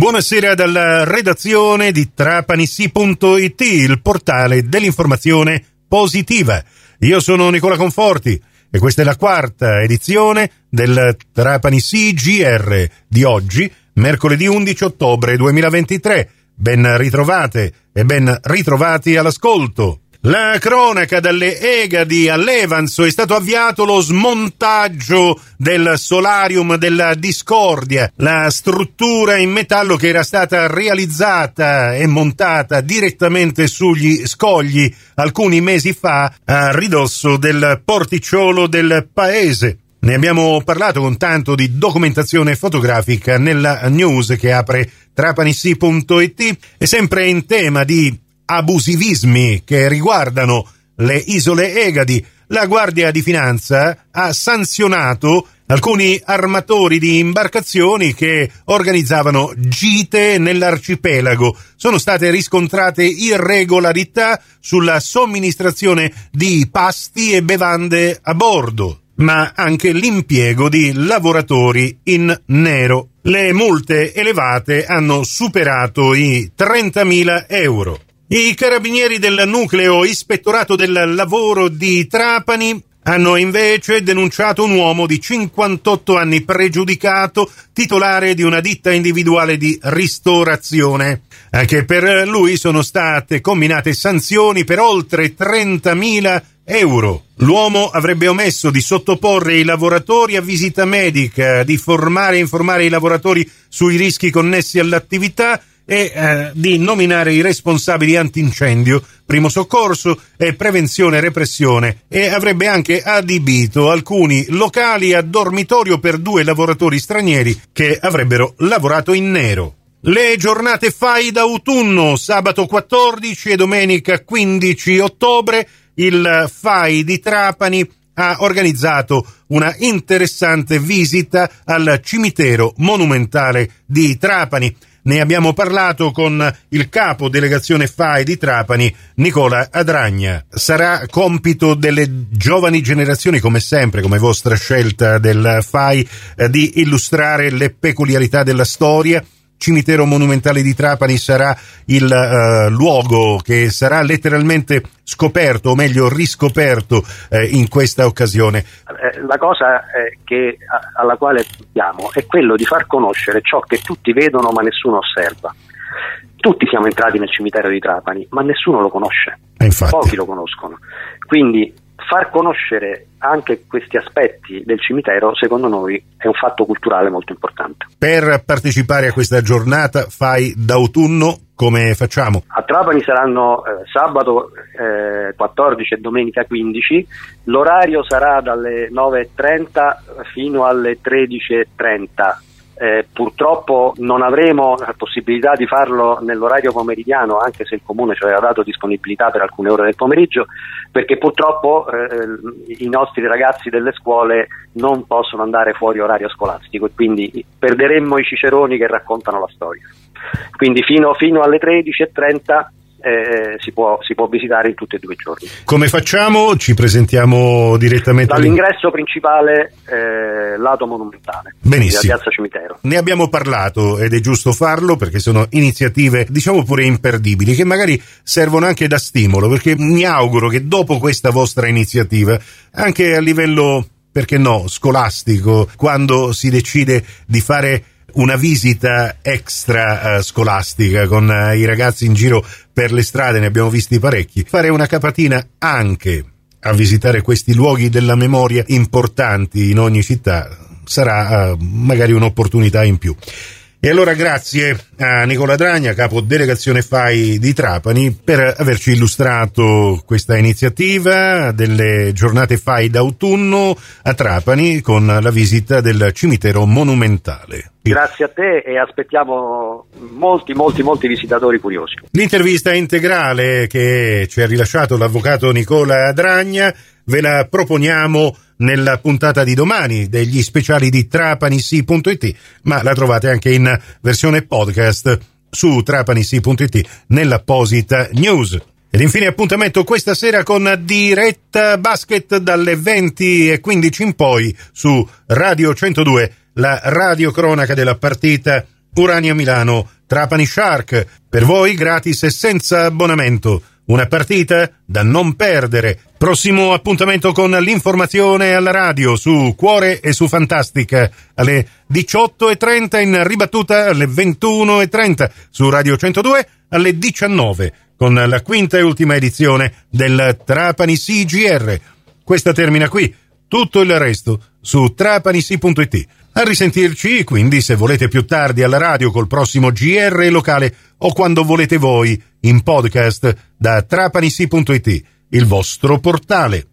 Buonasera dalla redazione di Trapanissi.it, il portale dell'informazione positiva. Io sono Nicola Conforti e questa è la quarta edizione del Trapanissi GR di oggi, mercoledì 11 ottobre 2023. Ben ritrovate e ben ritrovati all'ascolto. La cronaca dalle Egadi all'Evanso è stato avviato lo smontaggio del solarium della discordia, la struttura in metallo che era stata realizzata e montata direttamente sugli scogli alcuni mesi fa a ridosso del porticciolo del paese. Ne abbiamo parlato con tanto di documentazione fotografica nella news che apre trapanissi.it e sempre in tema di abusivismi che riguardano le isole Egadi, la Guardia di Finanza ha sanzionato alcuni armatori di imbarcazioni che organizzavano gite nell'arcipelago. Sono state riscontrate irregolarità sulla somministrazione di pasti e bevande a bordo, ma anche l'impiego di lavoratori in nero. Le multe elevate hanno superato i 30.000 euro. I carabinieri del nucleo ispettorato del lavoro di Trapani hanno invece denunciato un uomo di 58 anni pregiudicato, titolare di una ditta individuale di ristorazione. Anche per lui sono state combinate sanzioni per oltre 30.000 euro. L'uomo avrebbe omesso di sottoporre i lavoratori a visita medica, di formare e informare i lavoratori sui rischi connessi all'attività e eh, di nominare i responsabili antincendio, primo soccorso e prevenzione e repressione e avrebbe anche adibito alcuni locali a dormitorio per due lavoratori stranieri che avrebbero lavorato in nero. Le giornate FAI d'autunno, sabato 14 e domenica 15 ottobre, il FAI di Trapani ha organizzato una interessante visita al cimitero monumentale di Trapani ne abbiamo parlato con il capo delegazione FAI di Trapani, Nicola Adragna. Sarà compito delle giovani generazioni, come sempre, come vostra scelta del FAI, eh, di illustrare le peculiarità della storia cimitero monumentale di Trapani sarà il uh, luogo che sarà letteralmente scoperto, o meglio riscoperto eh, in questa occasione. Eh, la cosa eh, che, alla quale puntiamo è quello di far conoscere ciò che tutti vedono ma nessuno osserva. Tutti siamo entrati nel cimitero di Trapani, ma nessuno lo conosce. Pochi lo conoscono. Quindi far conoscere anche questi aspetti del cimitero, secondo noi, è un fatto culturale molto importante. Per partecipare a questa giornata fai d'autunno come facciamo? A Trapani saranno eh, sabato eh, 14 e domenica 15, l'orario sarà dalle 9.30 fino alle 13.30 eh, purtroppo non avremo la possibilità di farlo nell'orario pomeridiano, anche se il comune ci aveva dato disponibilità per alcune ore del pomeriggio, perché purtroppo eh, i nostri ragazzi delle scuole non possono andare fuori orario scolastico e quindi perderemmo i ciceroni che raccontano la storia. Quindi fino, fino alle 13.30 eh, si, può, si, può, visitare in tutti e due i giorni. Come facciamo? Ci presentiamo direttamente dall'ingresso principale eh, lato monumentale Benissimo. piazza cimitero. Ne abbiamo parlato ed è giusto farlo perché sono iniziative diciamo pure imperdibili che magari servono anche da stimolo perché mi auguro che dopo questa vostra iniziativa anche a livello perché no, scolastico, quando si decide di fare una visita extra uh, scolastica con uh, i ragazzi in giro per le strade, ne abbiamo visti parecchi, fare una capatina anche a visitare questi luoghi della memoria importanti in ogni città sarà uh, magari un'opportunità in più. E allora grazie a Nicola Dragna, capo delegazione FAI di Trapani, per averci illustrato questa iniziativa delle giornate FAI d'autunno a Trapani con la visita del cimitero monumentale. Grazie a te e aspettiamo molti, molti, molti visitatori curiosi. L'intervista integrale che ci ha rilasciato l'avvocato Nicola Dragna ve la proponiamo nella puntata di domani degli speciali di trapanissi.it, ma la trovate anche in versione podcast su trapanissi.it nell'apposita news. Ed infine appuntamento questa sera con diretta basket dalle 20 e 15 in poi su Radio 102, la radiocronaca della partita Urania Milano, Trapani Shark, per voi gratis e senza abbonamento. Una partita da non perdere. Prossimo appuntamento con l'informazione alla radio su Cuore e su Fantastica alle 18.30 in ribattuta alle 21.30 su Radio 102 alle 19 con la quinta e ultima edizione del Trapani CGR. Questa termina qui. Tutto il resto su trapanisi.it. A risentirci, quindi, se volete più tardi alla radio col prossimo GR locale o quando volete voi in podcast da trapanisi.it, il vostro portale.